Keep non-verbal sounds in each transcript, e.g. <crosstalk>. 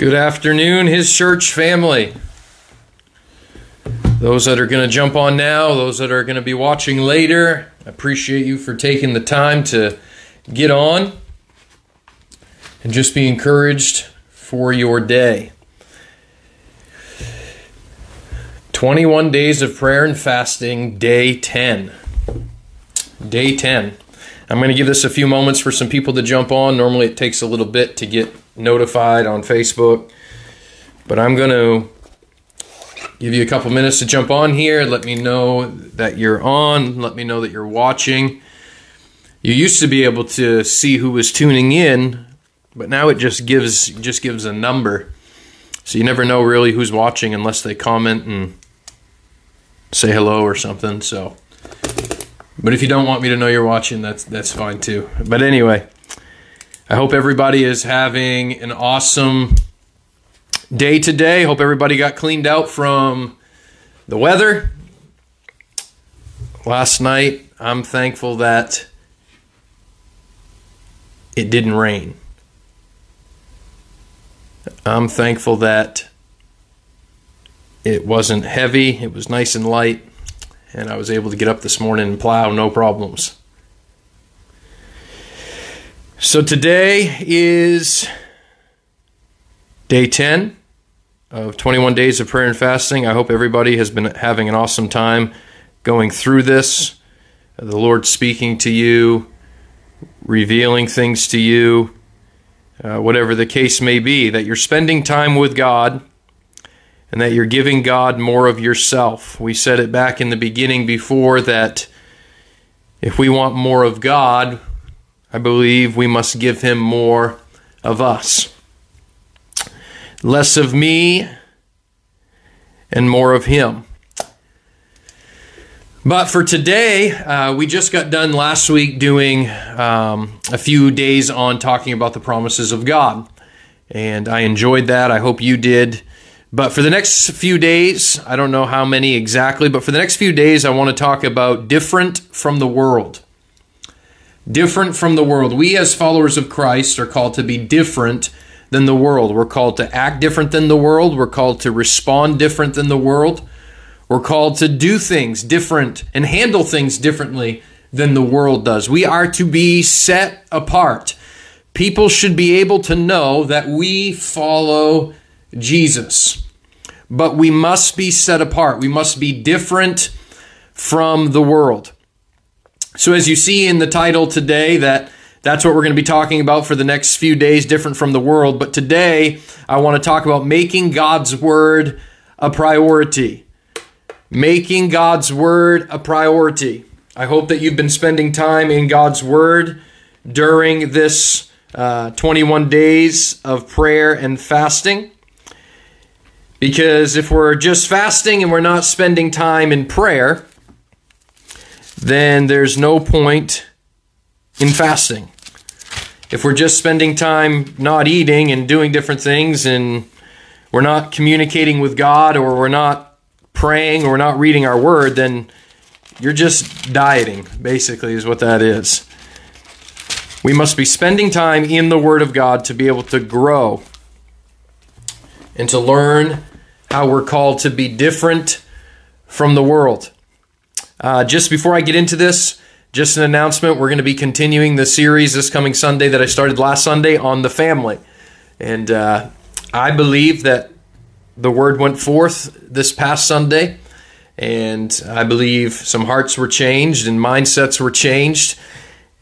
Good afternoon, his church family. Those that are going to jump on now, those that are going to be watching later, appreciate you for taking the time to get on and just be encouraged for your day. 21 days of prayer and fasting, day 10. Day 10. I'm going to give this a few moments for some people to jump on. Normally it takes a little bit to get notified on Facebook, but I'm going to give you a couple minutes to jump on here. Let me know that you're on. Let me know that you're watching. You used to be able to see who was tuning in, but now it just gives just gives a number. So you never know really who's watching unless they comment and say hello or something. So but if you don't want me to know you're watching, that's that's fine too. But anyway, I hope everybody is having an awesome day today. Hope everybody got cleaned out from the weather last night. I'm thankful that it didn't rain. I'm thankful that it wasn't heavy, it was nice and light, and I was able to get up this morning and plow no problems. So today is day 10 of 21 days of prayer and fasting. I hope everybody has been having an awesome time going through this. The Lord speaking to you, revealing things to you, uh, whatever the case may be, that you're spending time with God and that you're giving God more of yourself. We said it back in the beginning before that if we want more of God, I believe we must give Him more of us. Less of me and more of Him. But for today, uh, we just got done last week doing um, a few days on talking about the promises of God. And I enjoyed that. I hope you did. But for the next few days, I don't know how many exactly, but for the next few days, I want to talk about different from the world. Different from the world. We, as followers of Christ, are called to be different than the world. We're called to act different than the world. We're called to respond different than the world. We're called to do things different and handle things differently than the world does. We are to be set apart. People should be able to know that we follow Jesus. But we must be set apart. We must be different from the world. So as you see in the title today that that's what we're going to be talking about for the next few days different from the world, but today I want to talk about making God's word a priority. Making God's word a priority. I hope that you've been spending time in God's word during this uh, 21 days of prayer and fasting. Because if we're just fasting and we're not spending time in prayer, then there's no point in fasting. If we're just spending time not eating and doing different things and we're not communicating with God or we're not praying or we're not reading our word, then you're just dieting, basically, is what that is. We must be spending time in the Word of God to be able to grow and to learn how we're called to be different from the world. Uh, just before I get into this, just an announcement. We're going to be continuing the series this coming Sunday that I started last Sunday on the family. And uh, I believe that the word went forth this past Sunday. And I believe some hearts were changed and mindsets were changed.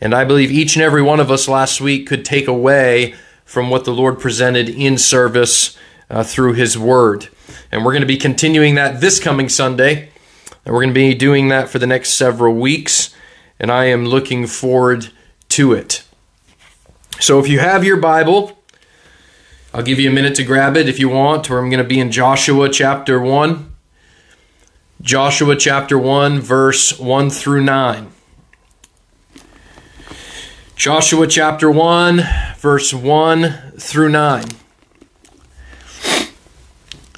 And I believe each and every one of us last week could take away from what the Lord presented in service uh, through His Word. And we're going to be continuing that this coming Sunday. And we're going to be doing that for the next several weeks. And I am looking forward to it. So if you have your Bible, I'll give you a minute to grab it if you want, or I'm going to be in Joshua chapter 1. Joshua chapter 1, verse 1 through 9. Joshua chapter 1, verse 1 through 9.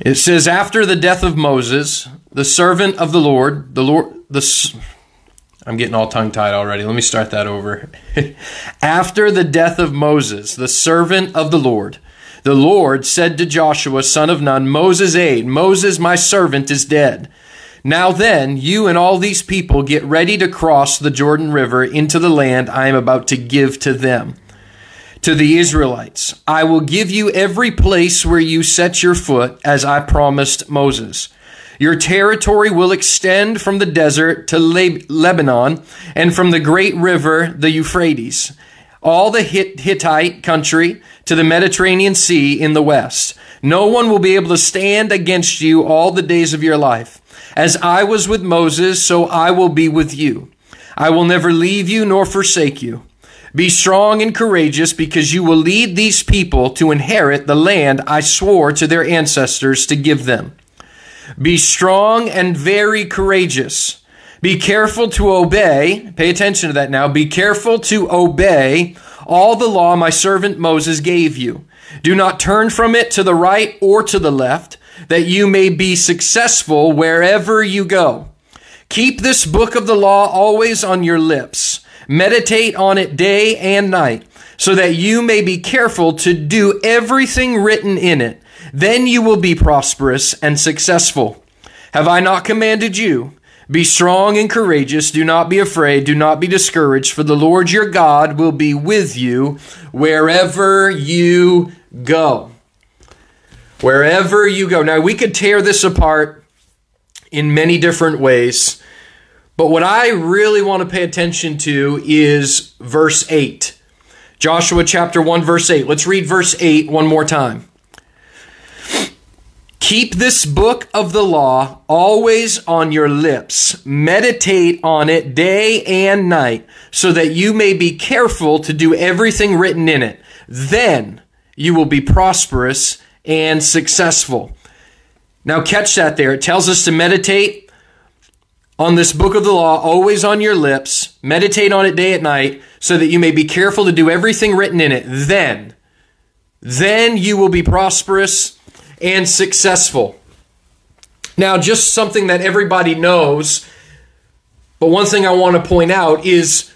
It says, After the death of Moses, the servant of the Lord, the Lord, the. I'm getting all tongue tied already. Let me start that over. <laughs> After the death of Moses, the servant of the Lord, the Lord said to Joshua, son of Nun, Moses' aide, Moses, my servant, is dead. Now then, you and all these people get ready to cross the Jordan River into the land I am about to give to them, to the Israelites. I will give you every place where you set your foot, as I promised Moses. Your territory will extend from the desert to Lebanon and from the great river, the Euphrates, all the Hittite country to the Mediterranean Sea in the west. No one will be able to stand against you all the days of your life. As I was with Moses, so I will be with you. I will never leave you nor forsake you. Be strong and courageous because you will lead these people to inherit the land I swore to their ancestors to give them. Be strong and very courageous. Be careful to obey. Pay attention to that now. Be careful to obey all the law my servant Moses gave you. Do not turn from it to the right or to the left that you may be successful wherever you go. Keep this book of the law always on your lips. Meditate on it day and night, so that you may be careful to do everything written in it. Then you will be prosperous and successful. Have I not commanded you? Be strong and courageous. Do not be afraid. Do not be discouraged, for the Lord your God will be with you wherever you go wherever you go. Now, we could tear this apart in many different ways, but what I really want to pay attention to is verse 8. Joshua chapter 1, verse 8. Let's read verse 8 one more time. Keep this book of the law always on your lips. Meditate on it day and night so that you may be careful to do everything written in it. Then you will be prosperous and successful. Now, catch that there. It tells us to meditate on this book of the law, always on your lips. Meditate on it day and night, so that you may be careful to do everything written in it. Then, then you will be prosperous and successful. Now, just something that everybody knows, but one thing I want to point out is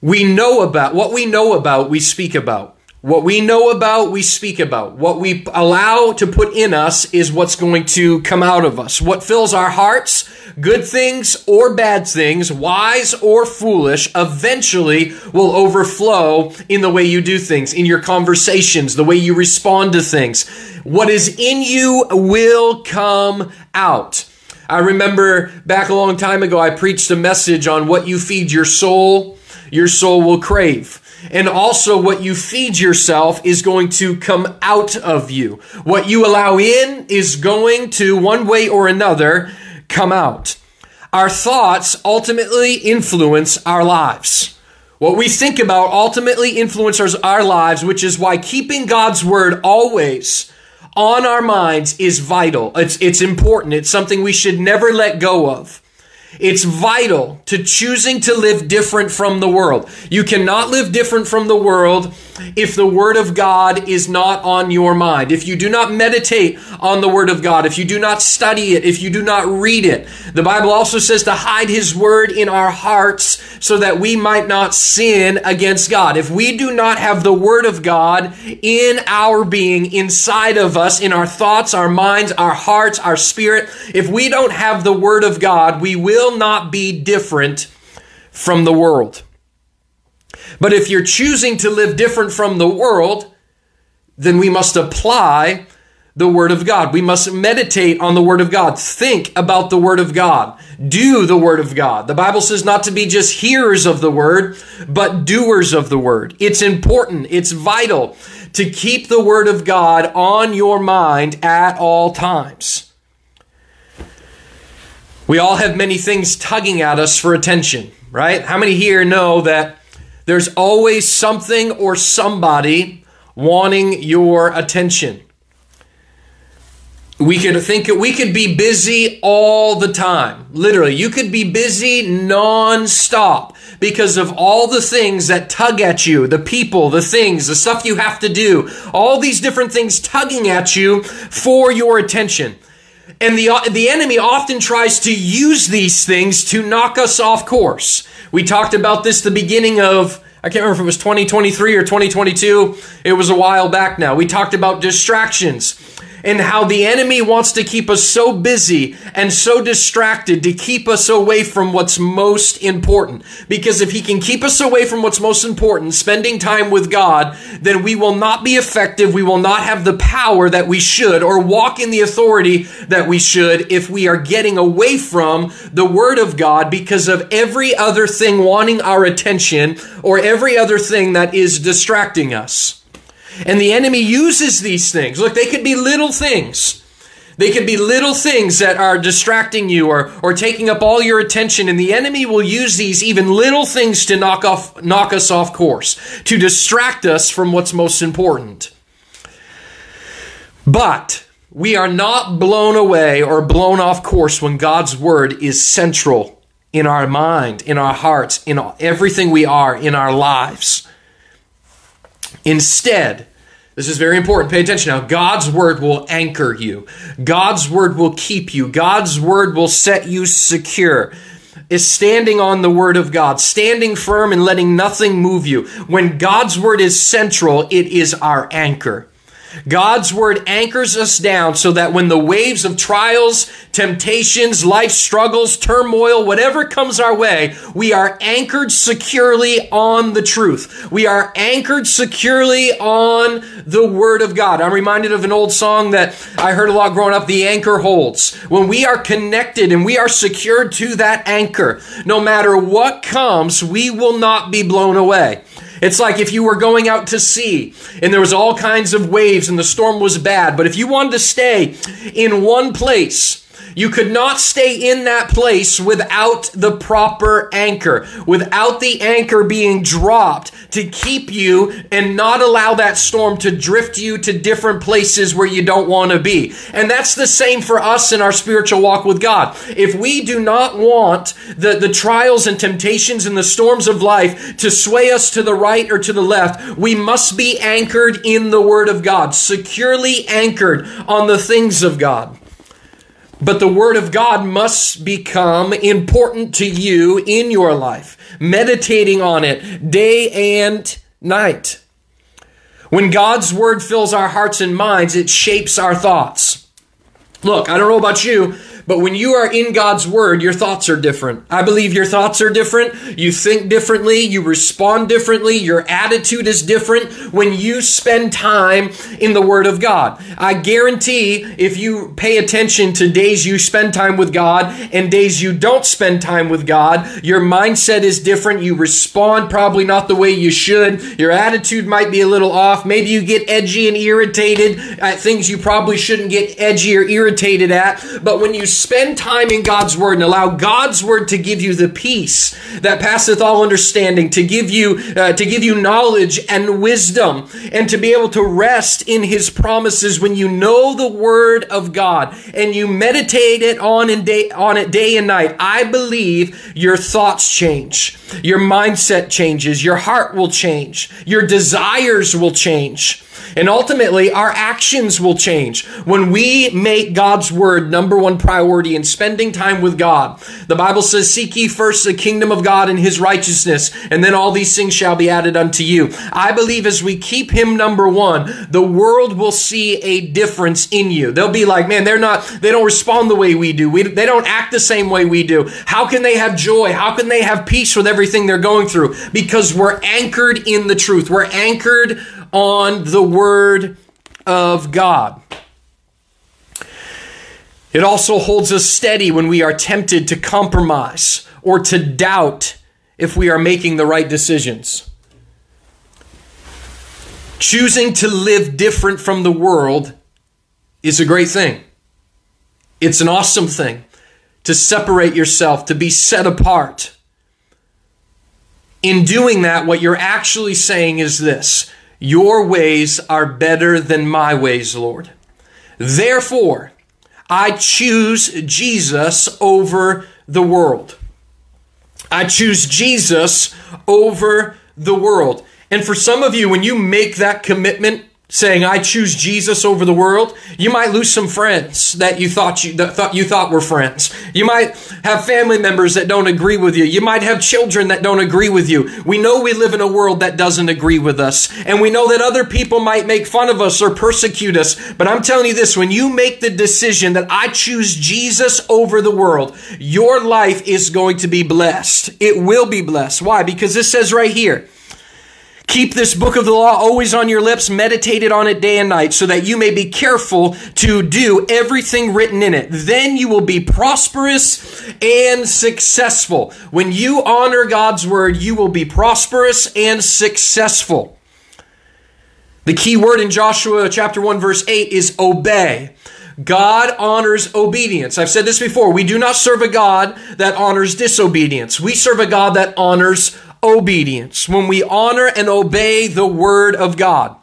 we know about what we know about, we speak about. What we know about, we speak about. What we allow to put in us is what's going to come out of us. What fills our hearts, good things or bad things, wise or foolish, eventually will overflow in the way you do things, in your conversations, the way you respond to things. What is in you will come out. I remember back a long time ago, I preached a message on what you feed your soul, your soul will crave. And also, what you feed yourself is going to come out of you. What you allow in is going to, one way or another, come out. Our thoughts ultimately influence our lives. What we think about ultimately influences our lives, which is why keeping God's word always on our minds is vital. It's, it's important. It's something we should never let go of. It's vital to choosing to live different from the world. You cannot live different from the world if the Word of God is not on your mind. If you do not meditate on the Word of God, if you do not study it, if you do not read it. The Bible also says to hide His Word in our hearts so that we might not sin against God. If we do not have the Word of God in our being, inside of us, in our thoughts, our minds, our hearts, our spirit, if we don't have the Word of God, we will will not be different from the world. But if you're choosing to live different from the world, then we must apply the Word of God. We must meditate on the Word of God. Think about the Word of God. Do the Word of God. The Bible says not to be just hearers of the Word, but doers of the Word. It's important. It's vital to keep the Word of God on your mind at all times. We all have many things tugging at us for attention, right? How many here know that there's always something or somebody wanting your attention? We could think we could be busy all the time. Literally, you could be busy non-stop because of all the things that tug at you, the people, the things, the stuff you have to do, all these different things tugging at you for your attention. And the, the enemy often tries to use these things to knock us off course. We talked about this the beginning of I can't remember if it was 2023 or 2022. It was a while back now. We talked about distractions and how the enemy wants to keep us so busy and so distracted to keep us away from what's most important. Because if he can keep us away from what's most important, spending time with God, then we will not be effective. We will not have the power that we should or walk in the authority that we should if we are getting away from the word of God because of every other thing wanting our attention or every other thing that is distracting us. And the enemy uses these things. Look, they could be little things. They could be little things that are distracting you or, or taking up all your attention. And the enemy will use these even little things to knock off, knock us off course, to distract us from what's most important. But we are not blown away or blown off course when God's word is central in our mind, in our hearts, in everything we are, in our lives. Instead, this is very important. Pay attention now. God's word will anchor you. God's word will keep you. God's word will set you secure. Is standing on the word of God, standing firm and letting nothing move you. When God's word is central, it is our anchor. God's word anchors us down so that when the waves of trials, temptations, life struggles, turmoil, whatever comes our way, we are anchored securely on the truth. We are anchored securely on the word of God. I'm reminded of an old song that I heard a lot growing up, The Anchor Holds. When we are connected and we are secured to that anchor, no matter what comes, we will not be blown away. It's like if you were going out to sea and there was all kinds of waves and the storm was bad, but if you wanted to stay in one place, you could not stay in that place without the proper anchor, without the anchor being dropped to keep you and not allow that storm to drift you to different places where you don't want to be. And that's the same for us in our spiritual walk with God. If we do not want the, the trials and temptations and the storms of life to sway us to the right or to the left, we must be anchored in the Word of God, securely anchored on the things of God. But the Word of God must become important to you in your life, meditating on it day and night. When God's Word fills our hearts and minds, it shapes our thoughts. Look, I don't know about you, but when you are in God's word, your thoughts are different. I believe your thoughts are different. You think differently. You respond differently. Your attitude is different when you spend time in the word of God. I guarantee if you pay attention to days you spend time with God and days you don't spend time with God, your mindset is different. You respond probably not the way you should. Your attitude might be a little off. Maybe you get edgy and irritated at things you probably shouldn't get edgy or irritated at. But when you spend time in God's Word and allow God's Word to give you the peace that passeth all understanding, to give you, uh, to give you knowledge and wisdom, and to be able to rest in His promises when you know the Word of God and you meditate it on and day, on it day and night, I believe your thoughts change. Your mindset changes. Your heart will change. Your desires will change. And ultimately, our actions will change when we make God's word number one priority in spending time with God. The Bible says, Seek ye first the kingdom of God and his righteousness, and then all these things shall be added unto you. I believe as we keep him number one, the world will see a difference in you. They'll be like, man, they're not, they don't respond the way we do. We, they don't act the same way we do. How can they have joy? How can they have peace with everything they're going through? Because we're anchored in the truth. We're anchored on the Word of God. It also holds us steady when we are tempted to compromise or to doubt if we are making the right decisions. Choosing to live different from the world is a great thing. It's an awesome thing to separate yourself, to be set apart. In doing that, what you're actually saying is this your ways are better than my ways, Lord. Therefore, I choose Jesus over the world. I choose Jesus over the world. And for some of you, when you make that commitment saying I choose Jesus over the world, you might lose some friends that you thought you that thought you thought were friends. You might have family members that don't agree with you. You might have children that don't agree with you. We know we live in a world that doesn't agree with us, and we know that other people might make fun of us or persecute us. But I'm telling you this, when you make the decision that I choose Jesus over the world, your life is going to be blessed. It will be blessed. Why? Because this says right here, Keep this book of the law always on your lips, meditated on it day and night, so that you may be careful to do everything written in it. Then you will be prosperous and successful. When you honor God's word, you will be prosperous and successful. The key word in Joshua chapter 1 verse 8 is obey. God honors obedience. I've said this before. We do not serve a God that honors disobedience. We serve a God that honors obedience, when we honor and obey the word of God.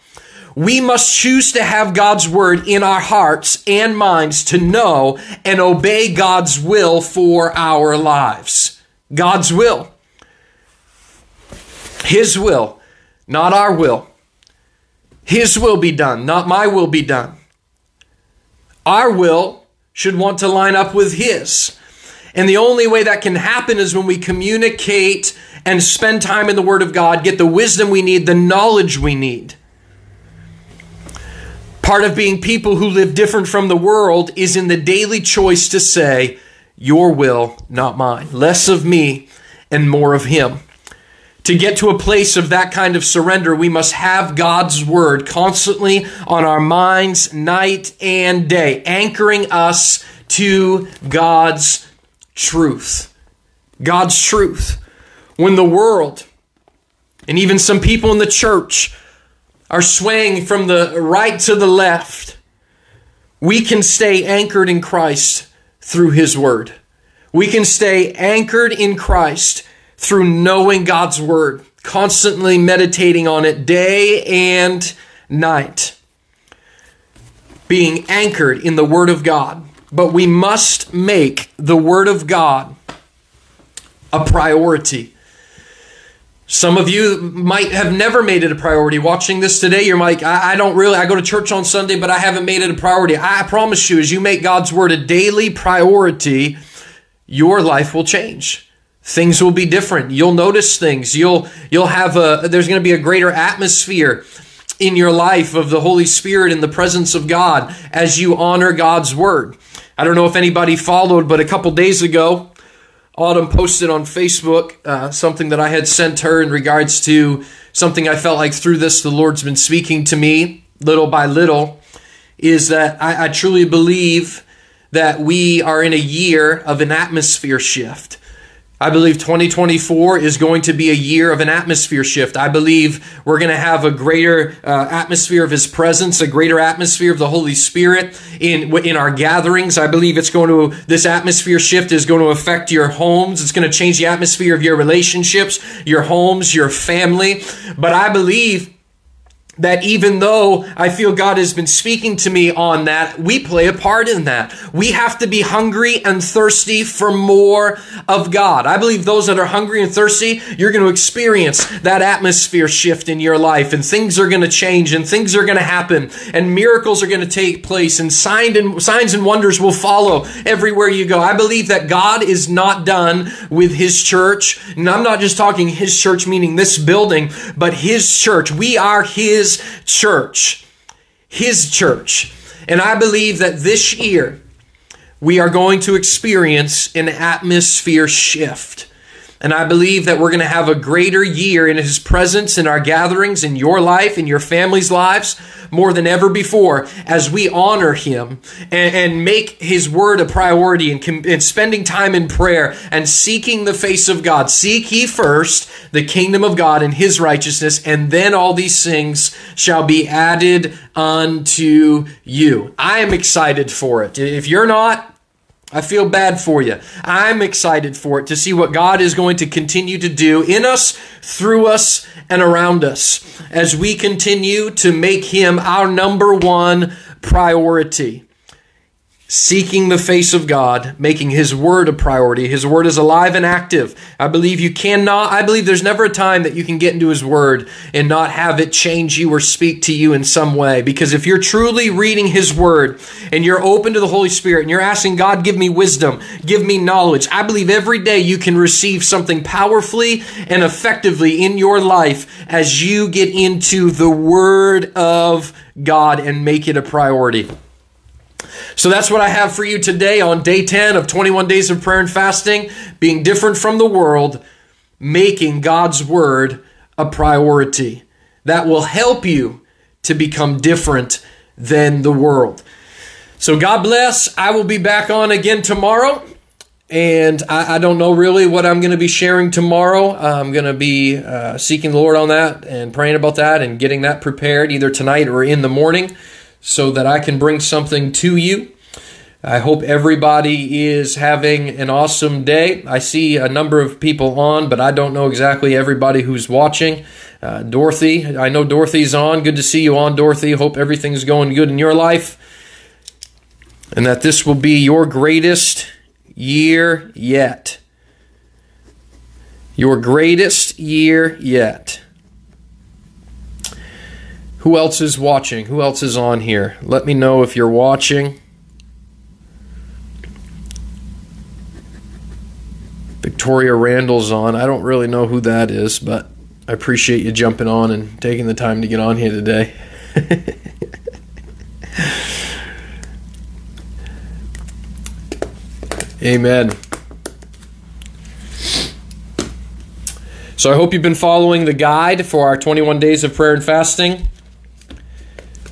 We must choose to have God's word in our hearts and minds to know and obey God's will for our lives. God's will. His will, not our will. His will be done, not my will be done. Our will should want to line up with His. And the only way that can happen is when we communicate and spend time in the Word of God, get the wisdom we need, the knowledge we need. Part of being people who live different from the world is in the daily choice to say, Your will, not mine. Less of me and more of Him. To get to a place of that kind of surrender, we must have God's Word constantly on our minds, night and day, anchoring us to God's truth. God's truth when the world and even some people in the church are swaying from the right to the left, we can stay anchored in Christ through His Word. We can stay anchored in Christ through knowing God's Word, constantly meditating on it day and night. Being anchored in the Word of God. But we must make the Word of God a priority. Some of you might have never made it a priority. Watching this today, you're like, I, I, don't really, I go to church on Sunday, but I haven't made it a priority. I promise you, as you make God's word a daily priority, your life will change. Things will be different. You'll notice things. You'll, you'll have a, there's going to be a greater atmosphere in your life of the Holy Spirit and the presence of God as you honor God's word. I don't know if anybody followed, but a couple days ago, Autumn posted on Facebook uh, something that I had sent her in regards to something I felt like through this the Lord's been speaking to me little by little. Is that I, I truly believe that we are in a year of an atmosphere shift. I believe 2024 is going to be a year of an atmosphere shift. I believe we're going to have a greater uh, atmosphere of His presence, a greater atmosphere of the Holy Spirit in in our gatherings. I believe it's going to this atmosphere shift is going to affect your homes. It's going to change the atmosphere of your relationships, your homes, your family. But I believe that even though I feel God has been speaking to me on that, we play a part in that. We have to be hungry and thirsty for more of God. I believe those that are hungry and thirsty, you're going to experience that atmosphere shift in your life and things are going to change and things are going to happen and miracles are going to take place and and signs and wonders will follow everywhere you go. I believe that God is not done with his church. And I'm not just talking his church meaning this building, but his church. We are his his church. His church. And I believe that this year we are going to experience an atmosphere shift. And I believe that we're going to have a greater year in His presence in our gatherings, in your life, in your family's lives, more than ever before, as we honor Him and, and make His Word a priority and, and spending time in prayer and seeking the face of God. Seek ye first the kingdom of God and His righteousness, and then all these things shall be added unto you. I am excited for it. If you're not, I feel bad for you. I'm excited for it to see what God is going to continue to do in us, through us, and around us as we continue to make Him our number one priority. Seeking the face of God, making His Word a priority. His Word is alive and active. I believe you cannot, I believe there's never a time that you can get into His Word and not have it change you or speak to you in some way. Because if you're truly reading His Word and you're open to the Holy Spirit and you're asking God, give me wisdom, give me knowledge, I believe every day you can receive something powerfully and effectively in your life as you get into the Word of God and make it a priority. So that's what I have for you today on day 10 of 21 days of prayer and fasting, being different from the world, making God's word a priority. That will help you to become different than the world. So God bless. I will be back on again tomorrow. And I, I don't know really what I'm going to be sharing tomorrow. I'm going to be uh, seeking the Lord on that and praying about that and getting that prepared either tonight or in the morning so that I can bring something to you. I hope everybody is having an awesome day. I see a number of people on, but I don't know exactly everybody who's watching. Uh, Dorothy, I know Dorothy's on. Good to see you on, Dorothy. Hope everything's going good in your life. And that this will be your greatest year yet. Your greatest year yet. Who else is watching? Who else is on here? Let me know if you're watching. Victoria Randall's on. I don't really know who that is, but I appreciate you jumping on and taking the time to get on here today. <laughs> Amen. So I hope you've been following the guide for our 21 days of prayer and fasting.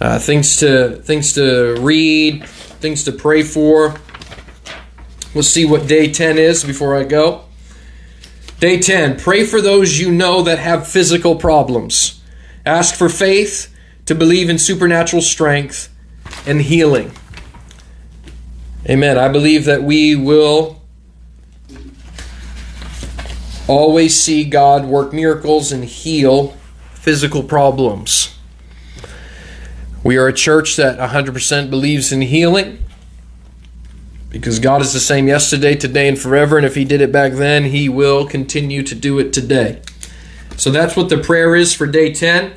Uh, things to things to read, things to pray for. We'll see what day 10 is before I go. Day 10 Pray for those you know that have physical problems. Ask for faith to believe in supernatural strength and healing. Amen. I believe that we will always see God work miracles and heal physical problems. We are a church that 100% believes in healing because God is the same yesterday, today, and forever. And if He did it back then, He will continue to do it today. So that's what the prayer is for day 10.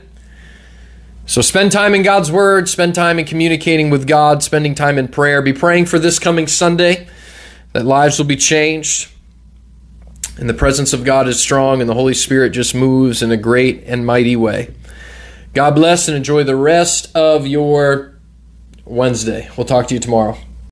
So spend time in God's Word, spend time in communicating with God, spending time in prayer. Be praying for this coming Sunday that lives will be changed. And the presence of God is strong, and the Holy Spirit just moves in a great and mighty way. God bless and enjoy the rest of your Wednesday. We'll talk to you tomorrow.